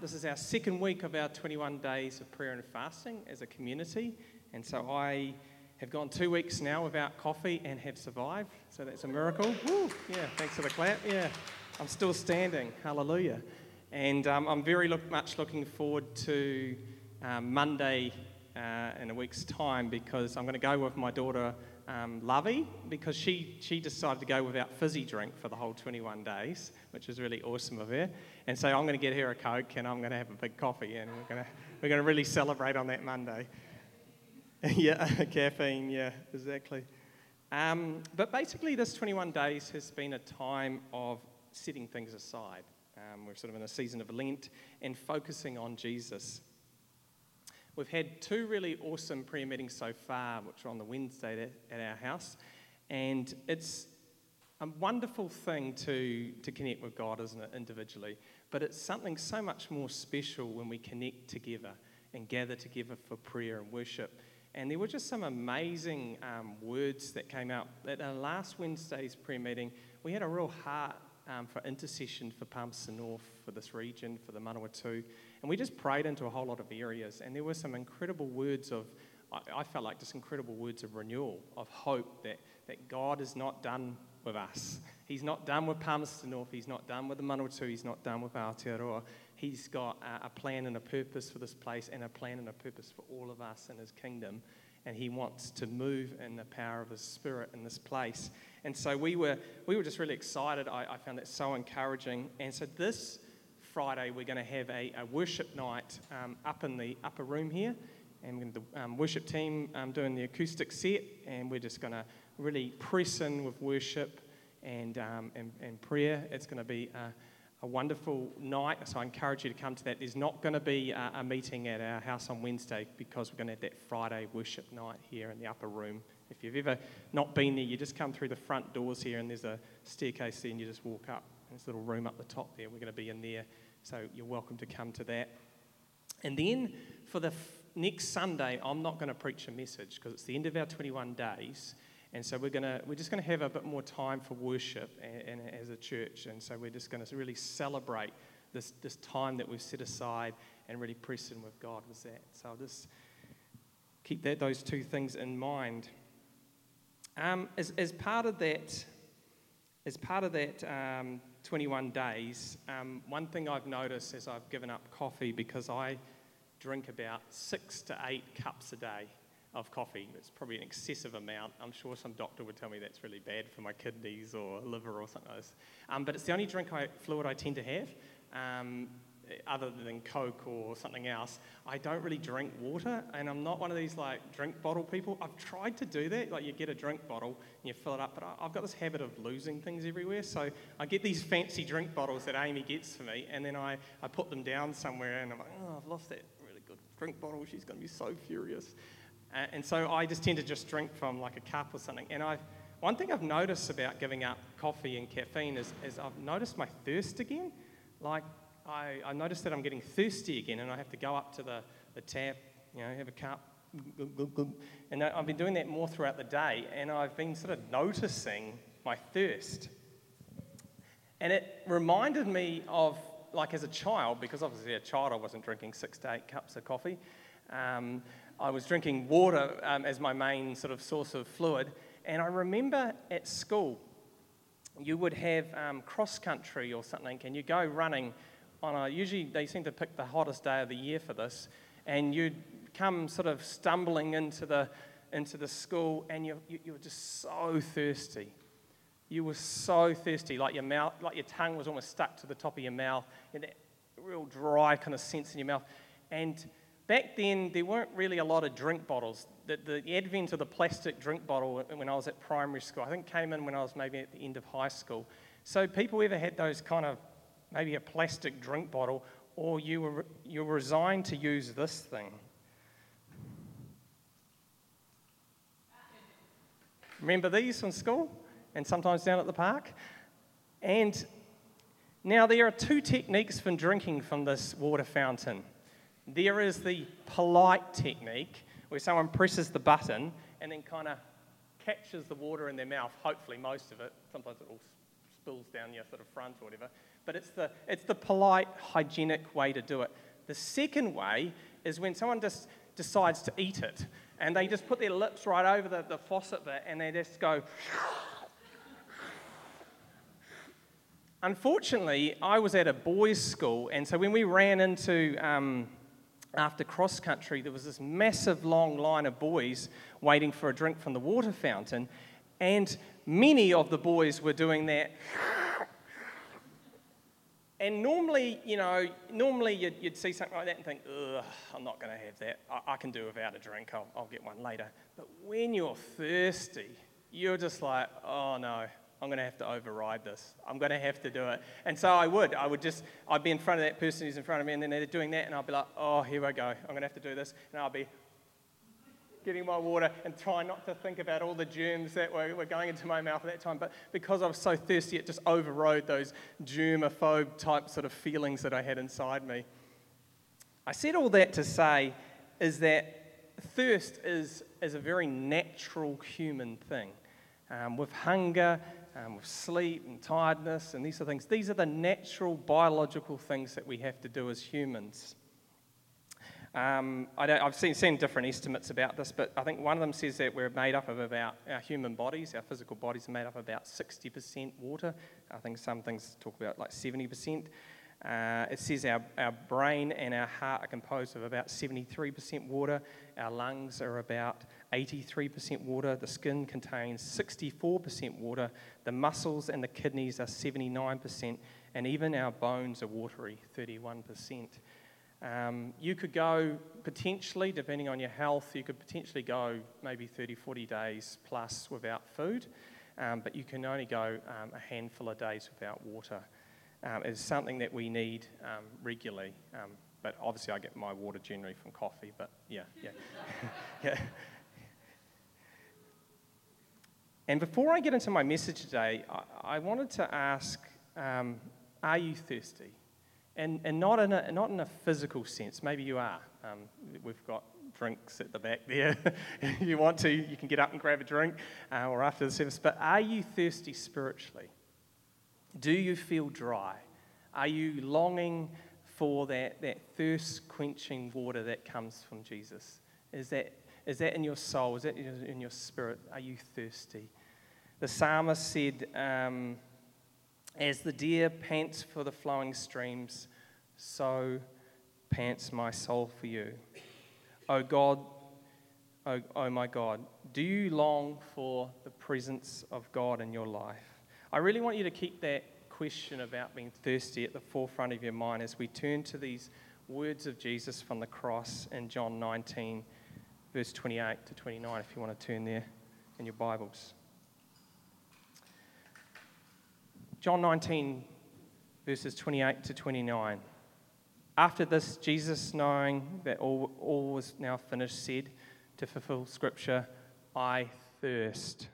this is our second week of our 21 days of prayer and fasting as a community. And so I have gone two weeks now without coffee and have survived. So that's a miracle. Woo, yeah, thanks for the clap. Yeah, I'm still standing. Hallelujah. And um, I'm very look, much looking forward to um, Monday uh, in a week's time because I'm going to go with my daughter um, Lovey because she, she decided to go without fizzy drink for the whole 21 days, which is really awesome of her. And so I'm going to get her a Coke and I'm going to have a big coffee and we're going to, we're going to really celebrate on that Monday. yeah, caffeine, yeah, exactly. Um, but basically, this 21 days has been a time of setting things aside. Um, we're sort of in a season of Lent and focusing on Jesus. We've had two really awesome prayer meetings so far, which are on the Wednesday at, our house. And it's a wonderful thing to, to connect with God, isn't it, individually? But it's something so much more special when we connect together and gather together for prayer and worship. And there were just some amazing um, words that came out. At our last Wednesday's prayer meeting, we had a real heart um, for intercession for Palmerston North, for this region, for the Manawatu. And we just prayed into a whole lot of areas. And there were some incredible words of, I, felt like just incredible words of renewal, of hope that, that God is not done with us. He's not done with Palmerston North. He's not done with the Manawatu. He's not done with Aotearoa. He's got a, a plan and a purpose for this place and a plan and a purpose for all of us in His kingdom and he wants to move in the power of his spirit in this place. And so we were, we were just really excited. I, I found that so encouraging. And so this Friday, we're going to have a, a worship night um, up in the upper room here. And the um, worship team um, doing the acoustic set, and we're just going to really press in with worship and, um, and, and prayer. It's going to be a, a wonderful night, so I encourage you to come to that. There's not going to be a, a meeting at our house on Wednesday because we're going to have that Friday worship night here in the upper room. If you've ever not been there, you just come through the front doors here and there's a staircase there and you just walk up. A little room up the top there. We're going to be in there, so you're welcome to come to that. And then for the f- next Sunday, I'm not going to preach a message because it's the end of our 21 days. And so we're, gonna, we're just going to have a bit more time for worship and, and as a church. And so we're just going to really celebrate this, this time that we've set aside and really press in with God with that. So I'll just keep that, those two things in mind. Um, as, as part of that, as part of that um, 21 days, um, one thing I've noticed as I've given up coffee because I drink about six to eight cups a day of coffee. It's probably an excessive amount. I'm sure some doctor would tell me that's really bad for my kidneys or liver or something like this. Um, but it's the only drink I, fluid I tend to have. Um, other than Coke or something else, I don't really drink water, and I'm not one of these like drink bottle people. I've tried to do that, like you get a drink bottle and you fill it up, but I've got this habit of losing things everywhere. So I get these fancy drink bottles that Amy gets for me, and then I, I put them down somewhere, and I'm like, oh, I've lost that really good drink bottle. She's going to be so furious. Uh, and so I just tend to just drink from like a cup or something. And I've, one thing I've noticed about giving up coffee and caffeine is, is I've noticed my thirst again. Like, I, I noticed that I'm getting thirsty again, and I have to go up to the, the tap, you know, have a cup. And I've been doing that more throughout the day, and I've been sort of noticing my thirst. And it reminded me of, like, as a child, because obviously a child I wasn't drinking six to eight cups of coffee. Um, I was drinking water um, as my main sort of source of fluid. And I remember at school, you would have um, cross country or something, and you go running on a, usually they seem to pick the hottest day of the year for this, and you'd come sort of stumbling into the, into the school, and you, you, you were just so thirsty. You were so thirsty, like your mouth, like your tongue was almost stuck to the top of your mouth, and that real dry kind of sense in your mouth. And back then, there weren't really a lot of drink bottles. The, the advent of the plastic drink bottle when I was at primary school, I think came in when I was maybe at the end of high school. So people ever had those kind of maybe a plastic drink bottle, or you were, you were resigned to use this thing. Remember these from school and sometimes down at the park? And now there are two techniques for drinking from this water fountain. There is the polite technique where someone presses the button and then kind of catches the water in their mouth, hopefully most of it. Sometimes it all spills down your sort of front or whatever. But it's the, it's the polite, hygienic way to do it. The second way is when someone just decides to eat it and they just put their lips right over the, the faucet bit and they just go. Unfortunately, I was at a boys' school, and so when we ran into um, after cross country, there was this massive long line of boys waiting for a drink from the water fountain, and many of the boys were doing that. And normally, you know, normally you'd, you'd see something like that and think, ugh, I'm not going to have that. I, I, can do without a drink. I'll, I'll get one later. But when you're thirsty, you're just like, oh no, I'm going to have to override this. I'm going to have to do it. And so I would. I would just, I'd be in front of that person who's in front of me, and then they're doing that, and I'd be like, oh, here I go. I'm going to have to do this. And I'll be getting my water and trying not to think about all the germs that were, were going into my mouth at that time. But because I was so thirsty, it just overrode those germaphobe type sort of feelings that I had inside me. I said all that to say is that thirst is, is a very natural human thing. Um, with hunger, um, with sleep and tiredness and these are things, these are the natural biological things that we have to do as humans. Um, I have seen, seen different estimates about this, but I think one of them says that we're made up of about our human bodies, our physical bodies are made up of about 60% water. I think some things talk about like 70%. Uh, it says our, our brain and our heart are composed of about 73% water. Our lungs are about 83% water. The skin contains 64% water. The muscles and the kidneys are 79%. And even our bones are watery, 31%. Um, you could go potentially, depending on your health, you could potentially go maybe 30, 40 days plus without food, um, but you can only go um, a handful of days without water. Um, it's something that we need um, regularly, um, but obviously I get my water generally from coffee, but yeah, yeah. yeah. And before I get into my message today, I, I wanted to ask Are you thirsty? And, and not, in a, not in a physical sense. Maybe you are. Um, we've got drinks at the back there. if you want to, you can get up and grab a drink uh, or after the service. But are you thirsty spiritually? Do you feel dry? Are you longing for that, that thirst quenching water that comes from Jesus? Is that, is that in your soul? Is that in your spirit? Are you thirsty? The psalmist said, um, as the deer pants for the flowing streams, so pants my soul for you. O God, oh, oh my God, do you long for the presence of God in your life? I really want you to keep that question about being thirsty at the forefront of your mind as we turn to these words of Jesus from the cross in John 19, verse 28 to 29, if you want to turn there in your Bibles. John 19, verses 28 to 29. After this, Jesus, knowing that all, all was now finished, said to fulfill Scripture, I thirst.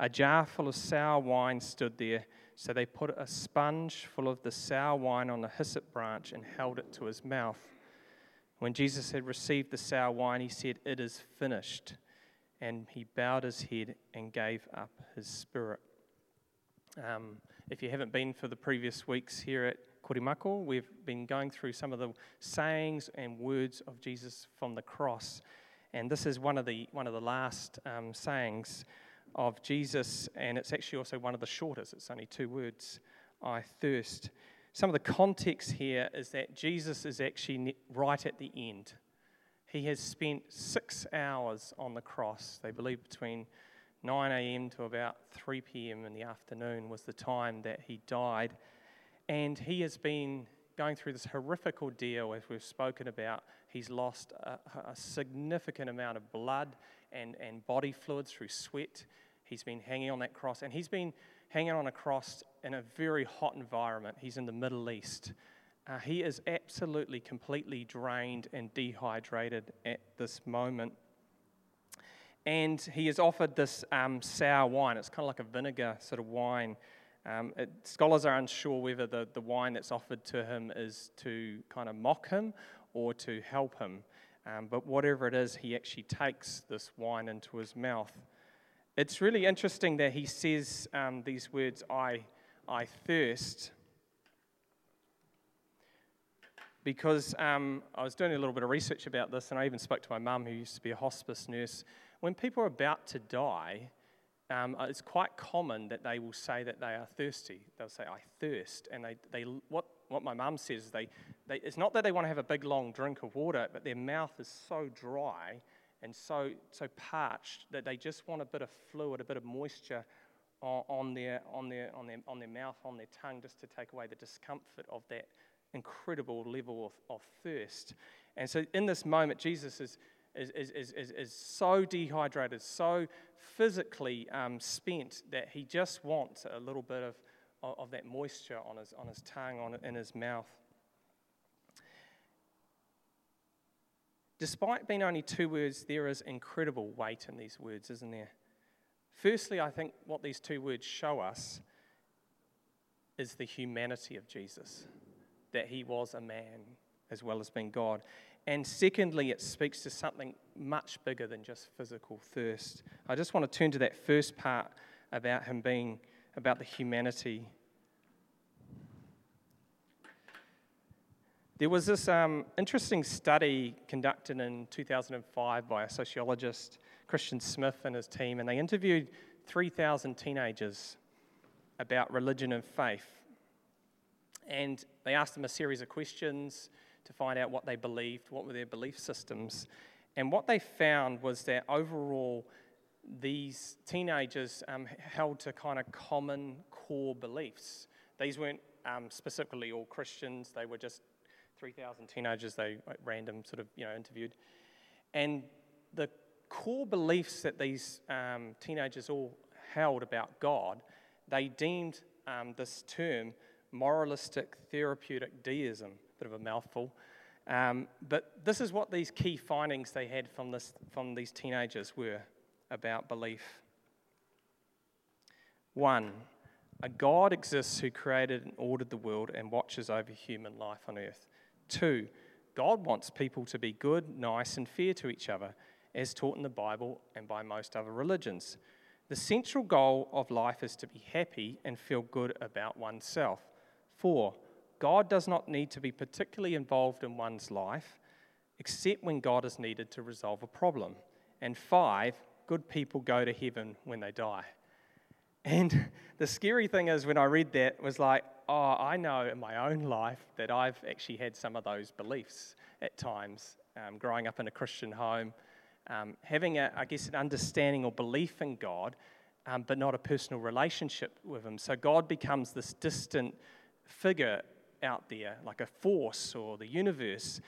A jar full of sour wine stood there, so they put a sponge full of the sour wine on the hyssop branch and held it to his mouth. When Jesus had received the sour wine, he said, It is finished. And he bowed his head and gave up his spirit. Um, if you haven't been for the previous weeks here at Korimako, we've been going through some of the sayings and words of Jesus from the cross. And this is one of the, one of the last um, sayings of Jesus, and it's actually also one of the shortest. It's only two words I thirst. Some of the context here is that Jesus is actually right at the end. He has spent six hours on the cross, they believe between 9 a.m. to about 3 p.m. in the afternoon was the time that he died. And he has been going through this horrific ordeal, as we've spoken about. He's lost a, a significant amount of blood and, and body fluids through sweat. He's been hanging on that cross, and he's been hanging on a cross in a very hot environment. He's in the Middle East. Uh, he is absolutely, completely drained and dehydrated at this moment and he is offered this um, sour wine. It's kind of like a vinegar sort of wine. Um, it, scholars are unsure whether the, the wine that's offered to him is to kind of mock him or to help him. Um, but whatever it is, he actually takes this wine into his mouth. It's really interesting that he says um, these words, I, I thirst. because um, I was doing a little bit of research about this, and I even spoke to my mum, who used to be a hospice nurse. When people are about to die, um, it's quite common that they will say that they are thirsty. They'll say, I thirst. And they, they, what, what my mum says is they, they, it's not that they want to have a big long drink of water, but their mouth is so dry and so, so parched that they just want a bit of fluid, a bit of moisture on, on, their, on, their, on, their, on their mouth, on their tongue, just to take away the discomfort of that incredible level of, of thirst. And so in this moment, Jesus is, is, is, is, is so dehydrated, so physically um, spent that he just wants a little bit of, of, that moisture on his, on his tongue, on, in his mouth. Despite being only two words, there is incredible weight in these words, isn't there? Firstly, I think what these two words show us is the humanity of Jesus, that he was a man as well as being God. And secondly, it speaks to something much bigger than just physical thirst. I just want to turn to that first part about him being, about the humanity. There was this um, interesting study conducted in 2005 by a sociologist, Christian Smith, and his team, and they interviewed 3,000 teenagers about religion and faith. And they asked them a series of questions to find out what they believed, what were their belief systems. And what they found was that overall, these teenagers um, held to kind of common core beliefs. These weren't um, specifically all Christians, they were just 3,000 teenagers they random sort of you know interviewed. And the core beliefs that these um, teenagers all held about God, they deemed um, this term moralistic therapeutic deism bit of a mouthful. Um, but this is what these key findings they had from, this, from these teenagers were about belief. One, a God exists who created and ordered the world and watches over human life on earth. Two, God wants people to be good, nice, and fair to each other, as taught in the Bible and by most other religions. The central goal of life is to be happy and feel good about oneself. Four, God does not need to be particularly involved in one's life except when God is needed to resolve a problem. And five, good people go to heaven when they die. And the scary thing is, when I read that, was like, oh, I know in my own life that I've actually had some of those beliefs at times, um, growing up in a Christian home, um, having, a, I guess, an understanding or belief in God, um, but not a personal relationship with Him. So God becomes this distant figure out there, like a force or the universe,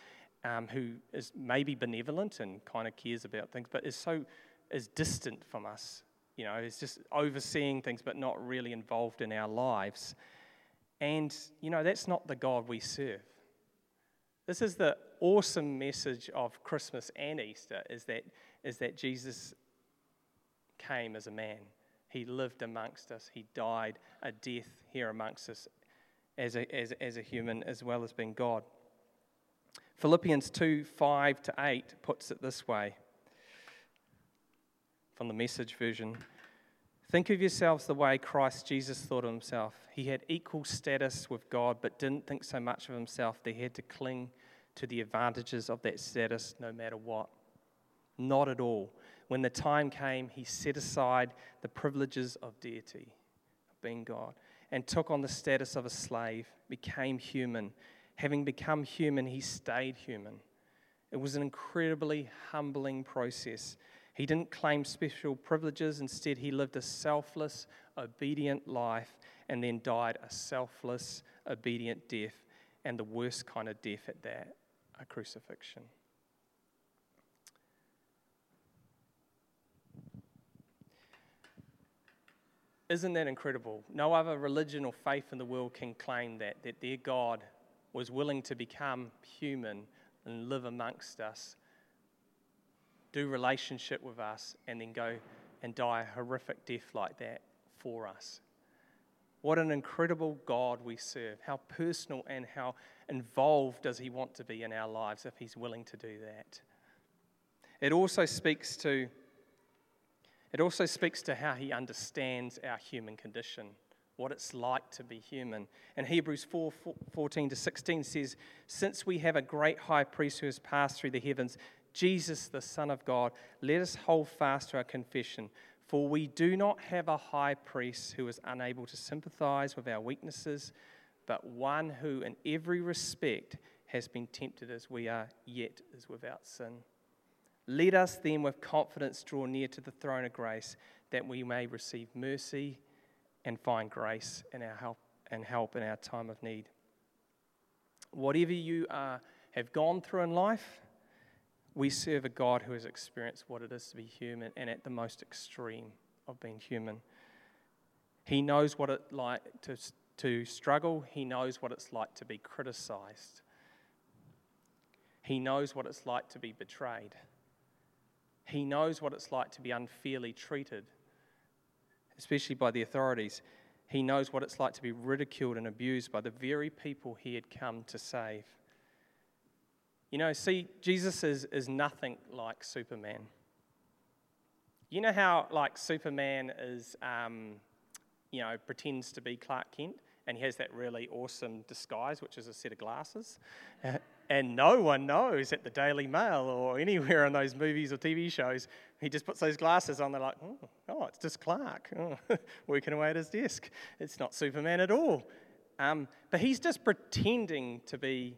um, who is maybe benevolent and kind of cares about things, but is so is distant from us. You know, is just overseeing things, but not really involved in our lives. And you know, that's not the God we serve. This is the awesome message of Christmas and Easter: is that is that Jesus came as a man. He lived amongst us. He died a death here amongst us as a, as, as a human as well as being God. Philippians 2 5 to 8 puts it this way from the message version. Think of yourselves the way Christ Jesus thought of himself. He had equal status with God, but didn't think so much of himself that he had to cling to the advantages of that status no matter what. Not at all. When the time came, he set aside the privileges of deity, of being God and took on the status of a slave, became human. Having become human, he stayed human. It was an incredibly humbling process. He didn't claim special privileges, instead, he lived a selfless, obedient life and then died a selfless, obedient death, and the worst kind of death at that a crucifixion. Isn't that incredible? No other religion or faith in the world can claim that, that their God was willing to become human and live amongst us, do relationship with us, and then go and die a horrific death like that for us. What an incredible God we serve. How personal and how involved does He want to be in our lives if He's willing to do that? It also speaks to it also speaks to how he understands our human condition what it's like to be human. And Hebrews 4 14 to 16 says, Since we have a great high priest who has passed through the heavens, Jesus, the Son of God, let us hold fast to our confession. For we do not have a high priest who is unable to sympathize with our weaknesses, but one who, in every respect, has been tempted as we are, yet is without sin. Let us then with confidence draw near to the throne of grace that we may receive mercy and find grace in our help and help in our time of need. Whatever you are, have gone through in life, we serve a God who has experienced what it is to be human and at the most extreme of being human. He knows what it's like to, to struggle, he knows what it's like to be criticized, he knows what it's like to be betrayed, he knows what it's like to be unfairly treated, especially by the authorities. He knows what it's like to be ridiculed and abused by the very people he had come to save. You know, see, Jesus is, is nothing like Superman. You know how, like, Superman is, um, you know, pretends to be Clark Kent and he has that really awesome disguise, which is a set of glasses. and no one knows at the Daily Mail or anywhere in those movies or TV shows. He just puts those glasses on, they're like, oh, oh it's just Clark oh, working away at his desk. It's not Superman at all. Um, but he's just pretending to be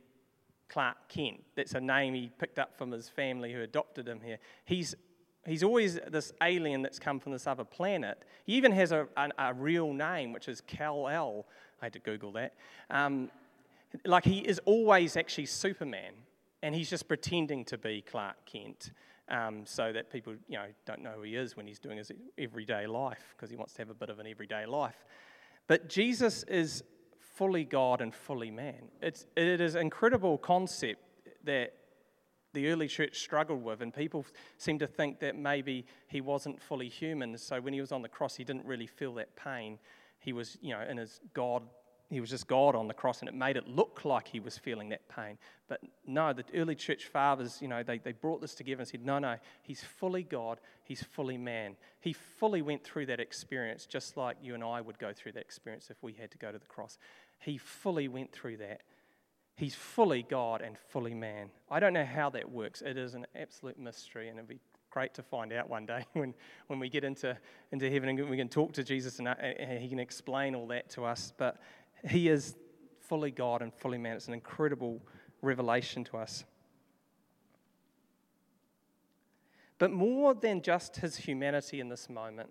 Clark Kent. That's a name he picked up from his family who adopted him here. He's, he's always this alien that's come from this other planet. He even has a, a, a real name, which is Kal-El. I had to Google that. Um, like he is always actually Superman, and he's just pretending to be Clark Kent. Um, so that people you know don't know who he is when he's doing his everyday life because he wants to have a bit of an everyday life. But Jesus is fully God and fully man. It's, it is an incredible concept that the early church struggled with, and people seem to think that maybe he wasn't fully human. So when he was on the cross, he didn't really feel that pain. He was, you know, in his God he was just God on the cross, and it made it look like he was feeling that pain. But no, the early church fathers, you know, they, they brought this together and said, no, no, he's fully God, he's fully man. He fully went through that experience just like you and I would go through that experience if we had to go to the cross. He fully went through that. He's fully God and fully man. I don't know how that works. It is an absolute mystery, and it'd be great to find out one day when, when we get into, into heaven and we can talk to Jesus and, uh, and he can explain all that to us. But he is fully God and fully man. It's an incredible revelation to us. But more than just his humanity in this moment,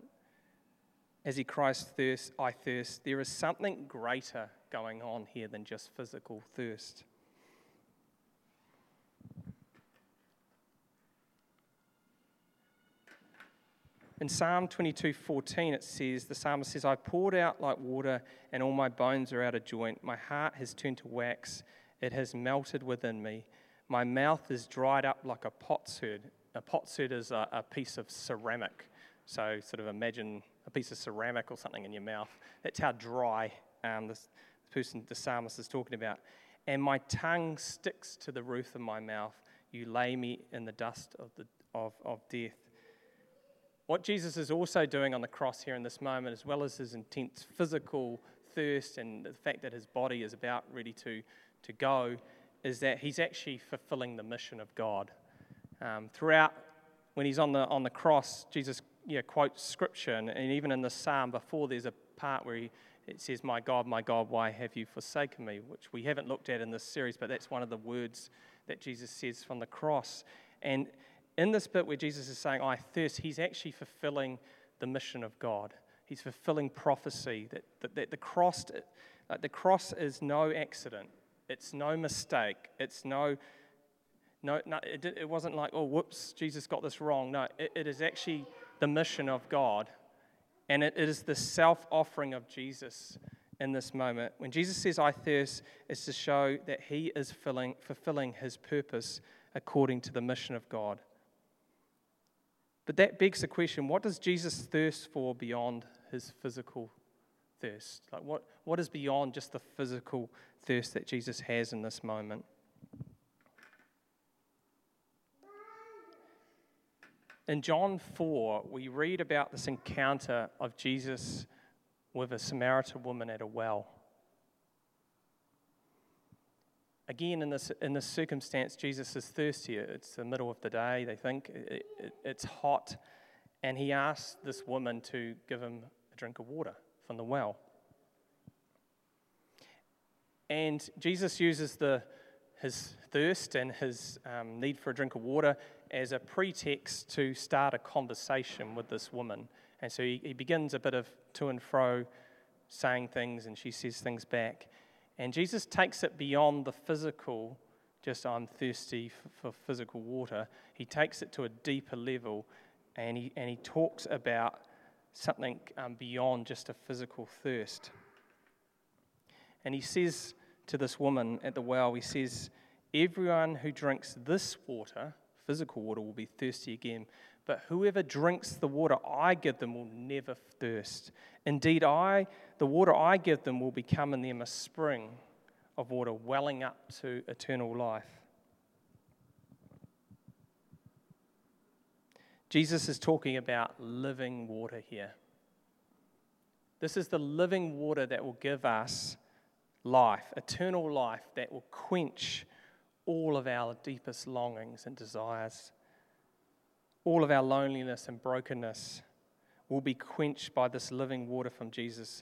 as he cries, Thirst, I thirst, there is something greater going on here than just physical thirst. In Psalm 22:14 it says the psalmist says I poured out like water and all my bones are out of joint. My heart has turned to wax. It has melted within me. My mouth is dried up like a potsherd. A potsherd is a, a piece of ceramic so sort of imagine a piece of ceramic or something in your mouth. That's how dry um, this, person the psalmist is talking about. And my tongue sticks to the roof of my mouth. You lay me in the dust of, the, of, of death what Jesus is also doing on the cross here in this moment, as well as his intense physical thirst and the fact that his body is about ready to, to go, is that he's actually fulfilling the mission of God. Um, throughout, when he's on the, on the cross, Jesus quotes scripture, and, and even in the psalm before, there's a part where he, it says, My God, my God, why have you forsaken me? Which we haven't looked at in this series, but that's one of the words that Jesus says from the cross. And in this bit where Jesus is saying, I thirst, he's actually fulfilling the mission of God. He's fulfilling prophecy that, that, that the, cross, uh, the cross is no accident, it's no mistake, it's no. No, no it, it wasn't like, oh, whoops, Jesus got this wrong. No, it, it is actually the mission of God. And it, it is the self offering of Jesus in this moment. When Jesus says, I thirst, it's to show that he is filling, fulfilling his purpose according to the mission of God. But that begs the question what does Jesus thirst for beyond his physical thirst? Like, what, what is beyond just the physical thirst that Jesus has in this moment? In John 4, we read about this encounter of Jesus with a Samaritan woman at a well. Again, in this, in this circumstance, Jesus is thirsty. It's the middle of the day, they think. It, it, it's hot. And he asks this woman to give him a drink of water from the well. And Jesus uses the, his thirst and his um, need for a drink of water as a pretext to start a conversation with this woman. And so he, he begins a bit of to and fro, saying things, and she says things back. And Jesus takes it beyond the physical, just I'm thirsty for, physical water. He takes it to a deeper level and he, and he talks about something um, beyond just a physical thirst. And he says to this woman at the well, he says, Everyone who drinks this water, physical water, will be thirsty again. But whoever drinks the water I give them will never thirst. Indeed, I, the water I give them will become in them a spring of water welling up to eternal life. Jesus is talking about living water here. This is the living water that will give us life, eternal life, that will quench all of our deepest longings and desires all of our loneliness and brokenness will be quenched by this living water from Jesus.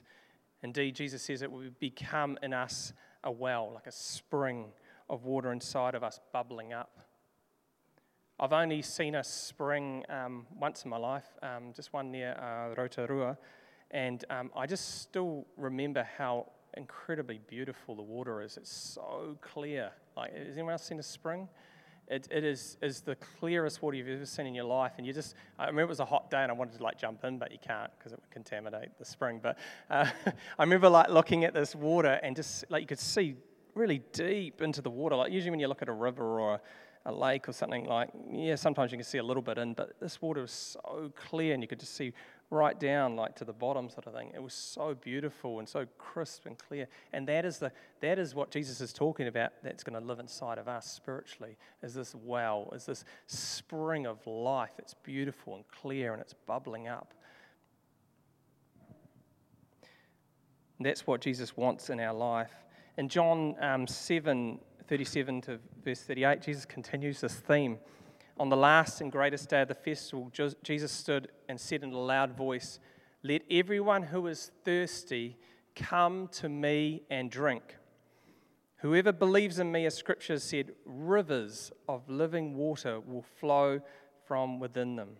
Indeed, Jesus says it will become in us a well, like a spring of water inside of us bubbling up. I've only seen a spring um, once in my life, um, just one near uh, Rotorua, and um, I just still remember how incredibly beautiful the water is. It's so clear. Like, has anyone else seen a spring? It, it is, is the clearest water you've ever seen in your life. And you just, I remember it was a hot day and I wanted to like jump in, but you can't because it would contaminate the spring. But uh, I remember like looking at this water and just like you could see really deep into the water. Like usually when you look at a river or a, a lake or something like, yeah, sometimes you can see a little bit in, but this water was so clear and you could just see right down like to the bottom sort of thing. It was so beautiful and so crisp and clear. And that is the that is what Jesus is talking about that's going to live inside of us spiritually. Is this well, is this spring of life. It's beautiful and clear and it's bubbling up. And that's what Jesus wants in our life. In John um, 7, 37 to verse 38, Jesus continues this theme. On the last and greatest day of the festival, Jesus stood and said in a loud voice, Let everyone who is thirsty come to me and drink. Whoever believes in me, as scripture said, rivers of living water will flow from within them.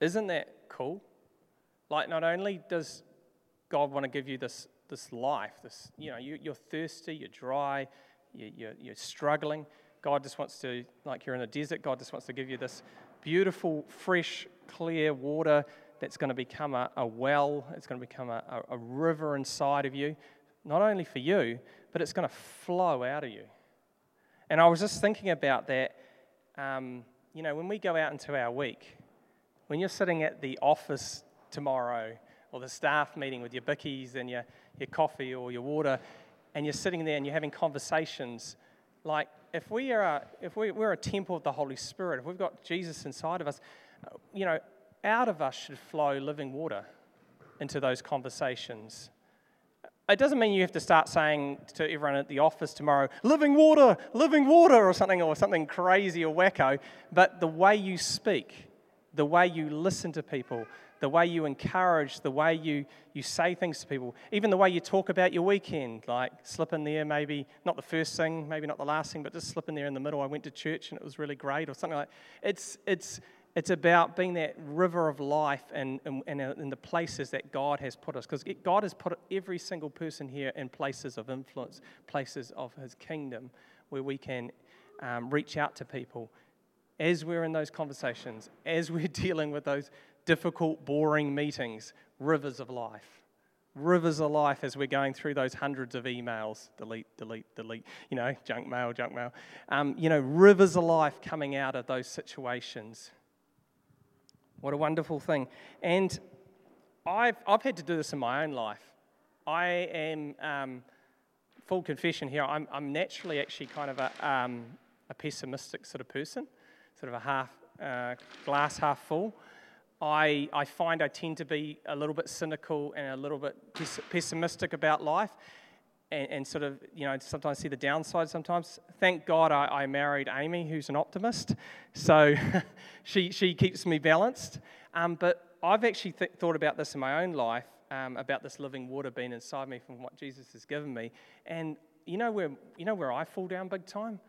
Isn't that cool? Like, not only does God want to give you this, this life, this, you know, you, you're thirsty, you're dry, you're, you're struggling. God just wants to, like you're in a desert, God just wants to give you this beautiful, fresh, clear water that's going to become a, a well, it's going to become a, a, river inside of you, not only for you, but it's going to flow out of you. And I was just thinking about that. Um, you know, when we go out into our week, when you're sitting at the office tomorrow or the staff meeting with your bickies and your, your coffee or your water, and you're sitting there and you're having conversations, like if we are a, if we, we're a temple of the Holy Spirit, if we've got Jesus inside of us, you know, out of us should flow living water into those conversations. It doesn't mean you have to start saying to everyone at the office tomorrow, living water, living water, or something, or something crazy or wacko, but the way you speak, the way you listen to people, the way you encourage, the way you, you say things to people, even the way you talk about your weekend, like slip in there, maybe not the first thing, maybe not the last thing, but just slip in there in the middle. I went to church and it was really great, or something like that. It's, it's, it's about being that river of life and, and, and in the places that God has put us. Because God has put every single person here in places of influence, places of His kingdom, where we can um, reach out to people as we're in those conversations, as we're dealing with those difficult, boring meetings, rivers of life. Rivers of life as we're going through those hundreds of emails, delete, delete, delete, you know, junk mail, junk mail. Um, you know, rivers of life coming out of those situations. What a wonderful thing. And I've, I've had to do this in my own life. I am, um, full confession here, I'm, I'm naturally actually kind of a, um, a pessimistic sort of person, sort of a half uh, glass half full. I, I find I tend to be a little bit cynical and a little bit pessimistic about life and, and, sort of, you know, sometimes see the downside sometimes. Thank God I, I married Amy, who's an optimist. So she, she keeps me balanced. Um, but I've actually th- thought about this in my own life, um, about this living water being inside me from what Jesus has given me. And you know where, you know where I fall down big time?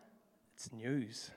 It's news.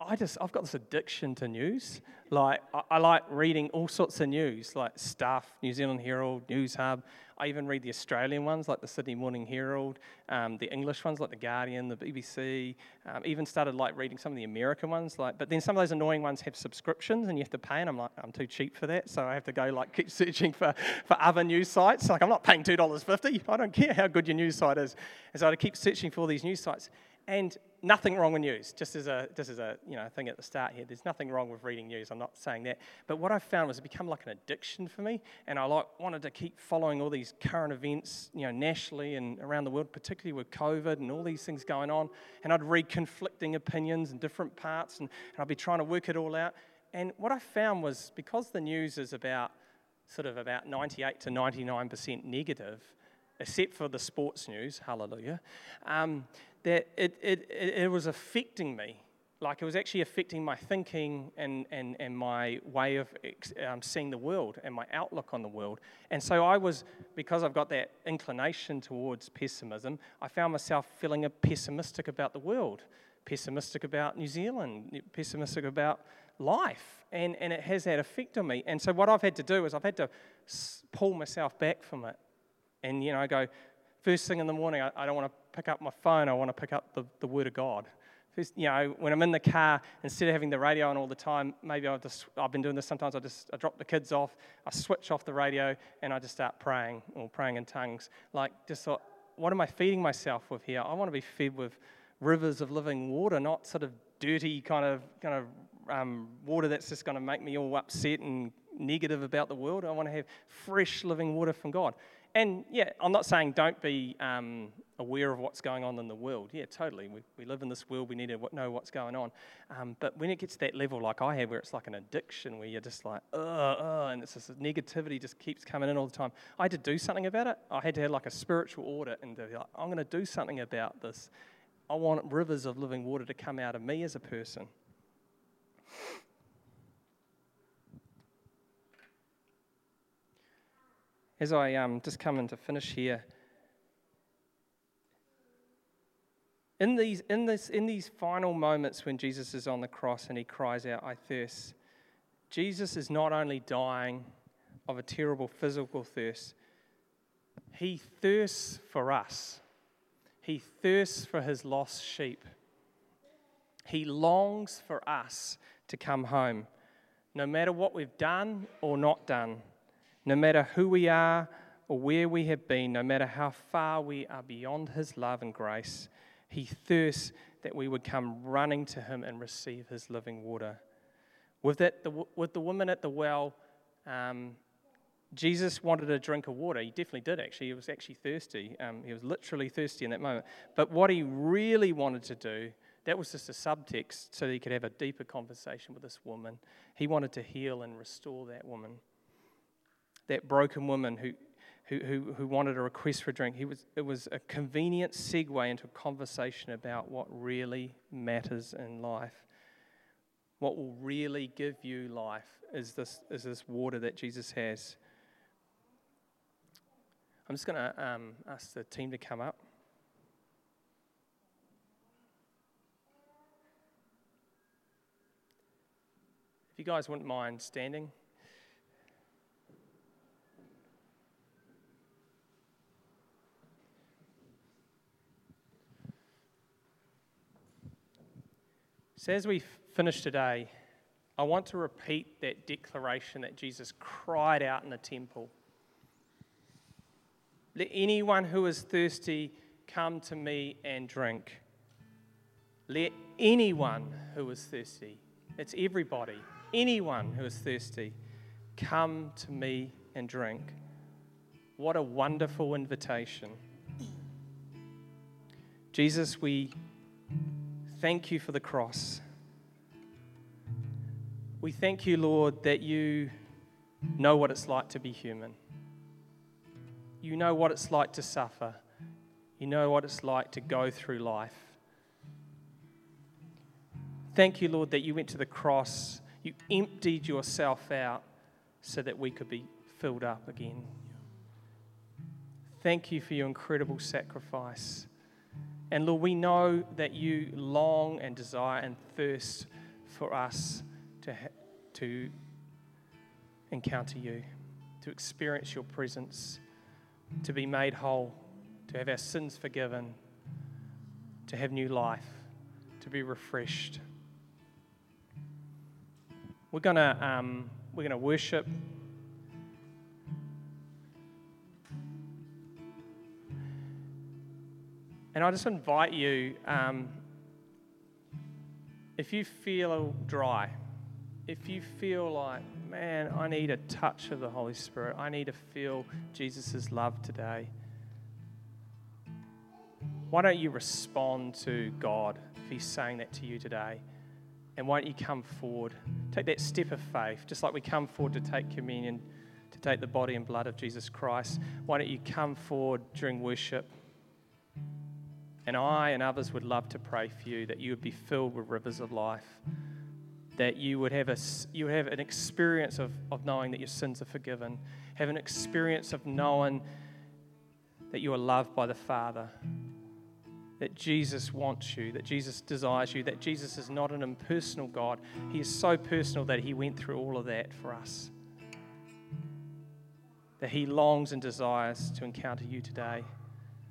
I just, I've got this addiction to news. Like, I, I, like reading all sorts of news, like Stuff, New Zealand Herald, News Hub. I even read the Australian ones, like the Sydney Morning Herald, um, the English ones, like the Guardian, the BBC. Um, even started like reading some of the American ones, like. But then some of those annoying ones have subscriptions, and you have to pay, and I'm like, I'm too cheap for that, so I have to go like keep searching for, for other news sites. Like, I'm not paying two dollars fifty. I don't care how good your news site is, and so I keep searching for all these news sites. And nothing wrong with news. Just as a just as a you know thing at the start here, there's nothing wrong with reading news. I'm not saying that. But what I found was it become like an addiction for me, and I like wanted to keep following all these current events, you know, nationally and around the world, particularly with COVID and all these things going on. And I'd read conflicting opinions in different parts, and, and I'd be trying to work it all out. And what I found was because the news is about sort of about 98 to 99 percent negative, except for the sports news, hallelujah. Um, that it, it, it was affecting me. Like it was actually affecting my thinking and, and, and my way of um, seeing the world and my outlook on the world. And so I was, because I've got that inclination towards pessimism, I found myself feeling pessimistic about the world, pessimistic about New Zealand, pessimistic about life. And, and it has that effect on me. And so what I've had to do is I've had to pull myself back from it. And, you know, I go, first thing in the morning, I, I don't want to pick up my phone, I want to pick up the, the Word of God. First, you know, when I'm in the car, instead of having the radio on all the time, maybe I've just, I've been doing this sometimes, I just, I drop the kids off, I switch off the radio, and I just start praying, or praying in tongues. Like, just thought, what am I feeding myself with here? I want to be fed with rivers of living water, not sort of dirty kind of, kind of um, water that's just going to make me all upset and negative about the world. I want to have fresh living water from God. And yeah, I'm not saying don't be um, aware of what's going on in the world. Yeah, totally. We, we live in this world, we need to know what's going on. Um, but when it gets to that level, like I have, where it's like an addiction, where you're just like, ugh, ugh, and it's just negativity just keeps coming in all the time, I had to do something about it. I had to have like a spiritual audit and be like, I'm going to do something about this. I want rivers of living water to come out of me as a person. As I um, just come in to finish here, in these, in, this, in these final moments when Jesus is on the cross and he cries out, I thirst, Jesus is not only dying of a terrible physical thirst, he thirsts for us. He thirsts for his lost sheep. He longs for us to come home, no matter what we've done or not done no matter who we are or where we have been, no matter how far we are beyond His love and grace, He thirsts that we would come running to Him and receive His living water. With, that, the, with the woman at the well, um, Jesus wanted a drink of water. He definitely did, actually. He was actually thirsty. Um, he was literally thirsty in that moment. But what he really wanted to do, that was just a subtext so that he could have a deeper conversation with this woman. He wanted to heal and restore that woman that broken woman who, who, who, who wanted a request for a drink. He was, it was a convenient segue into a conversation about what really matters in life. What will really give you life is this, is this water that Jesus has. I'm just going to um, ask the team to come up. If you guys wouldn't mind standing. So, as we finish today, I want to repeat that declaration that Jesus cried out in the temple Let anyone who is thirsty come to me and drink. Let anyone who is thirsty, it's everybody, anyone who is thirsty, come to me and drink. What a wonderful invitation. Jesus, we thank you for the cross. We thank you, Lord, that you know what it's like to be human. You know what it's like to suffer. You know what it's like to go through life. Thank you, Lord, that you went to the cross. You emptied yourself out so that we could be filled up again. Thank you for your incredible sacrifice. And Lord, we know that you long and desire and thirst for us to, ha- to encounter you, to experience your presence, to be made whole, to have our sins forgiven, to have new life, to be refreshed. We're going to um, we're going to worship. And I just invite you, um, if you feel dry, if you feel like, man, I need a touch of the Holy Spirit, I need to feel Jesus' love today, why don't you respond to God if He's saying that to you today? And why don't you come forward? Take that step of faith, just like we come forward to take communion, to take the body and blood of Jesus Christ. Why don't you come forward during worship? And I and others would love to pray for you that you would be filled with rivers of life that you would have, a, you have an experience of, of knowing that your sins are forgiven, have an experience of knowing that you are loved by the Father, that Jesus wants you, that Jesus desires you, that Jesus is not an impersonal God. He is so personal that He went through all of that for us. That He longs and desires to encounter you today.